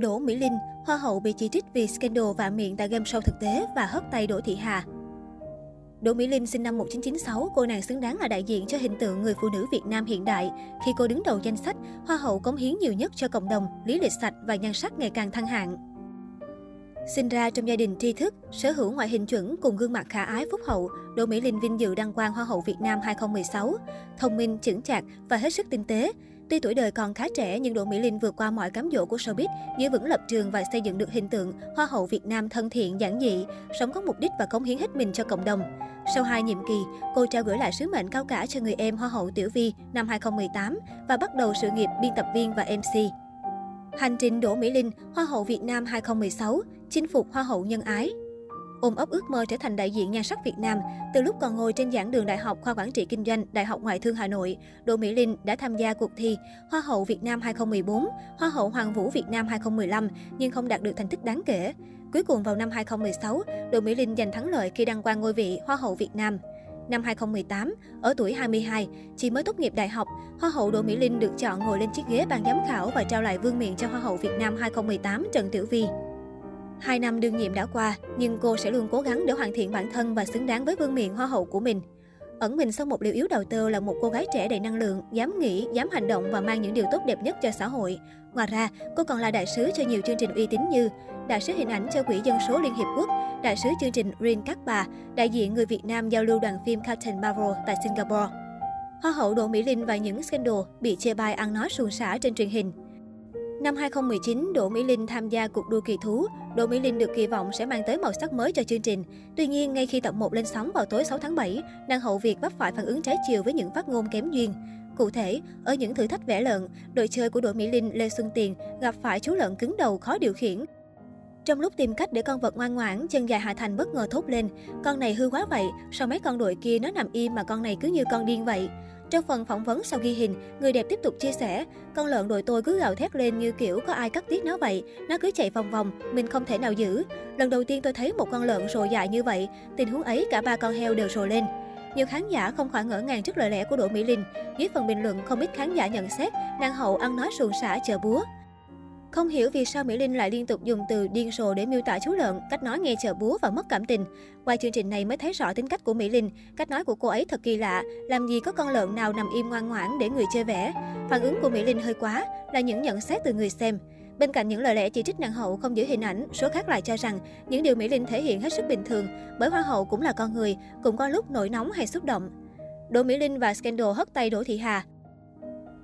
Đỗ Mỹ Linh, Hoa hậu bị chỉ trích vì scandal và miệng tại game show thực tế và hất tay Đỗ Thị Hà. Đỗ Mỹ Linh sinh năm 1996, cô nàng xứng đáng là đại diện cho hình tượng người phụ nữ Việt Nam hiện đại khi cô đứng đầu danh sách Hoa hậu cống hiến nhiều nhất cho cộng đồng, lý lịch sạch và nhan sắc ngày càng thăng hạng. Sinh ra trong gia đình tri thức, sở hữu ngoại hình chuẩn cùng gương mặt khả ái phúc hậu, Đỗ Mỹ Linh vinh dự đăng quang Hoa hậu Việt Nam 2016. Thông minh, chững chạc và hết sức tinh tế. Tuy tuổi đời còn khá trẻ nhưng Đỗ Mỹ Linh vượt qua mọi cám dỗ của showbiz, giữ vững lập trường và xây dựng được hình tượng Hoa hậu Việt Nam thân thiện, giản dị, sống có mục đích và cống hiến hết mình cho cộng đồng. Sau hai nhiệm kỳ, cô trao gửi lại sứ mệnh cao cả cho người em Hoa hậu Tiểu Vi năm 2018 và bắt đầu sự nghiệp biên tập viên và MC. Hành trình Đỗ Mỹ Linh, Hoa hậu Việt Nam 2016, chinh phục Hoa hậu nhân ái. Ôm ấp ước mơ trở thành đại diện nhan sắc Việt Nam, từ lúc còn ngồi trên giảng đường Đại học khoa quản trị kinh doanh Đại học Ngoại thương Hà Nội, Đỗ Mỹ Linh đã tham gia cuộc thi Hoa hậu Việt Nam 2014, Hoa hậu Hoàng vũ Việt Nam 2015 nhưng không đạt được thành tích đáng kể. Cuối cùng vào năm 2016, Đỗ Mỹ Linh giành thắng lợi khi đăng quang ngôi vị Hoa hậu Việt Nam. Năm 2018, ở tuổi 22, chỉ mới tốt nghiệp đại học, Hoa hậu Đỗ Mỹ Linh được chọn ngồi lên chiếc ghế ban giám khảo và trao lại vương miện cho Hoa hậu Việt Nam 2018 Trần Tiểu Vi. Hai năm đương nhiệm đã qua, nhưng cô sẽ luôn cố gắng để hoàn thiện bản thân và xứng đáng với vương miện Hoa hậu của mình. Ẩn mình sau một liều yếu đầu tơ là một cô gái trẻ đầy năng lượng, dám nghĩ, dám hành động và mang những điều tốt đẹp nhất cho xã hội. Ngoài ra, cô còn là đại sứ cho nhiều chương trình uy tín như đại sứ hình ảnh cho Quỹ Dân số Liên Hiệp Quốc, đại sứ chương trình Rin Các Bà, đại diện người Việt Nam giao lưu đoàn phim Captain Marvel tại Singapore. Hoa hậu Đỗ Mỹ Linh và những scandal bị chê bai ăn nói suôn sả trên truyền hình. Năm 2019, Đỗ Mỹ Linh tham gia cuộc đua kỳ thú. Đỗ Mỹ Linh được kỳ vọng sẽ mang tới màu sắc mới cho chương trình. Tuy nhiên, ngay khi tập 1 lên sóng vào tối 6 tháng 7, nàng hậu Việt vấp phải phản ứng trái chiều với những phát ngôn kém duyên. Cụ thể, ở những thử thách vẽ lợn, đội chơi của Đỗ Mỹ Linh Lê Xuân Tiền gặp phải chú lợn cứng đầu khó điều khiển. Trong lúc tìm cách để con vật ngoan ngoãn, chân dài Hà Thành bất ngờ thốt lên. Con này hư quá vậy, sao mấy con đội kia nó nằm im mà con này cứ như con điên vậy. Trong phần phỏng vấn sau ghi hình, người đẹp tiếp tục chia sẻ, con lợn đội tôi cứ gào thét lên như kiểu có ai cắt tiết nó vậy, nó cứ chạy vòng vòng, mình không thể nào giữ. Lần đầu tiên tôi thấy một con lợn rồ dài như vậy, tình huống ấy cả ba con heo đều rồ lên. Nhiều khán giả không khỏi ngỡ ngàng trước lời lẽ của Đỗ Mỹ Linh. Dưới phần bình luận không ít khán giả nhận xét, nàng hậu ăn nói suồng sã chờ búa. Không hiểu vì sao Mỹ Linh lại liên tục dùng từ điên rồ để miêu tả chú lợn, cách nói nghe chờ búa và mất cảm tình. Qua chương trình này mới thấy rõ tính cách của Mỹ Linh, cách nói của cô ấy thật kỳ lạ, làm gì có con lợn nào nằm im ngoan ngoãn để người chơi vẽ. Phản ứng của Mỹ Linh hơi quá, là những nhận xét từ người xem. Bên cạnh những lời lẽ chỉ trích nàng hậu không giữ hình ảnh, số khác lại cho rằng những điều Mỹ Linh thể hiện hết sức bình thường, bởi hoa hậu cũng là con người, cũng có lúc nổi nóng hay xúc động. Đỗ Mỹ Linh và scandal hất tay Đỗ Thị Hà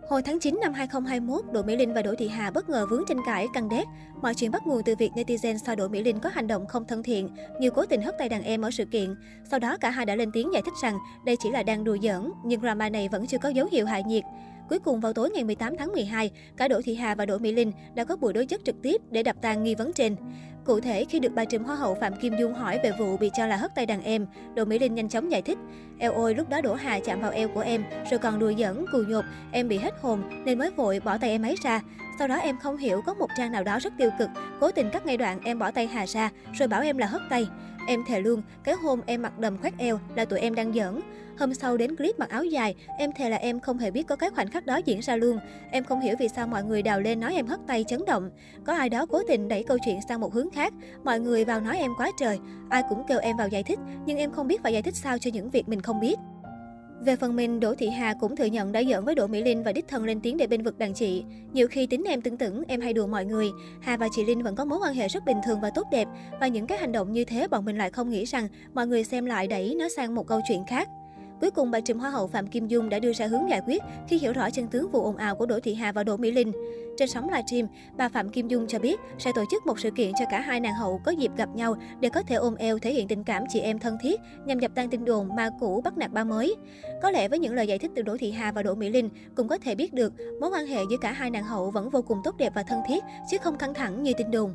Hồi tháng 9 năm 2021, Đỗ Mỹ Linh và Đỗ Thị Hà bất ngờ vướng tranh cãi căng đét. Mọi chuyện bắt nguồn từ việc netizen soi Đỗ Mỹ Linh có hành động không thân thiện, như cố tình hất tay đàn em ở sự kiện. Sau đó cả hai đã lên tiếng giải thích rằng đây chỉ là đang đùa giỡn, nhưng drama này vẫn chưa có dấu hiệu hại nhiệt. Cuối cùng vào tối ngày 18 tháng 12, cả Đỗ Thị Hà và Đỗ Mỹ Linh đã có buổi đối chất trực tiếp để đập tan nghi vấn trên. Cụ thể, khi được bà trùm Hoa hậu Phạm Kim Dung hỏi về vụ bị cho là hất tay đàn em, Đỗ Mỹ Linh nhanh chóng giải thích. Eo ôi, lúc đó Đỗ Hà chạm vào eo của em, rồi còn đùa giỡn, cù nhột, em bị hết hồn nên mới vội bỏ tay em ấy ra. Sau đó em không hiểu có một trang nào đó rất tiêu cực, cố tình cắt ngay đoạn em bỏ tay Hà ra, rồi bảo em là hất tay. Em thề luôn, cái hôm em mặc đầm khoét eo là tụi em đang giỡn. Hôm sau đến clip mặc áo dài, em thề là em không hề biết có cái khoảnh khắc đó diễn ra luôn. Em không hiểu vì sao mọi người đào lên nói em hất tay chấn động. Có ai đó cố tình đẩy câu chuyện sang một hướng khác. Mọi người vào nói em quá trời. Ai cũng kêu em vào giải thích, nhưng em không biết phải giải thích sao cho những việc mình không biết. Về phần mình, Đỗ Thị Hà cũng thừa nhận đã giỡn với Đỗ Mỹ Linh và đích thân lên tiếng để bên vực đàn chị. Nhiều khi tính em tưởng tưởng, em hay đùa mọi người. Hà và chị Linh vẫn có mối quan hệ rất bình thường và tốt đẹp. Và những cái hành động như thế bọn mình lại không nghĩ rằng mọi người xem lại đẩy nó sang một câu chuyện khác. Cuối cùng, bà trùm Hoa hậu Phạm Kim Dung đã đưa ra hướng giải quyết khi hiểu rõ chân tướng vụ ồn ào của Đỗ Thị Hà và Đỗ Mỹ Linh. Trên sóng livestream, bà Phạm Kim Dung cho biết sẽ tổ chức một sự kiện cho cả hai nàng hậu có dịp gặp nhau để có thể ôm eo thể hiện tình cảm chị em thân thiết nhằm dập tan tin đồn ma cũ bắt nạt ba mới. Có lẽ với những lời giải thích từ Đỗ Thị Hà và Đỗ Mỹ Linh cũng có thể biết được mối quan hệ giữa cả hai nàng hậu vẫn vô cùng tốt đẹp và thân thiết chứ không căng thẳng như tin đồn.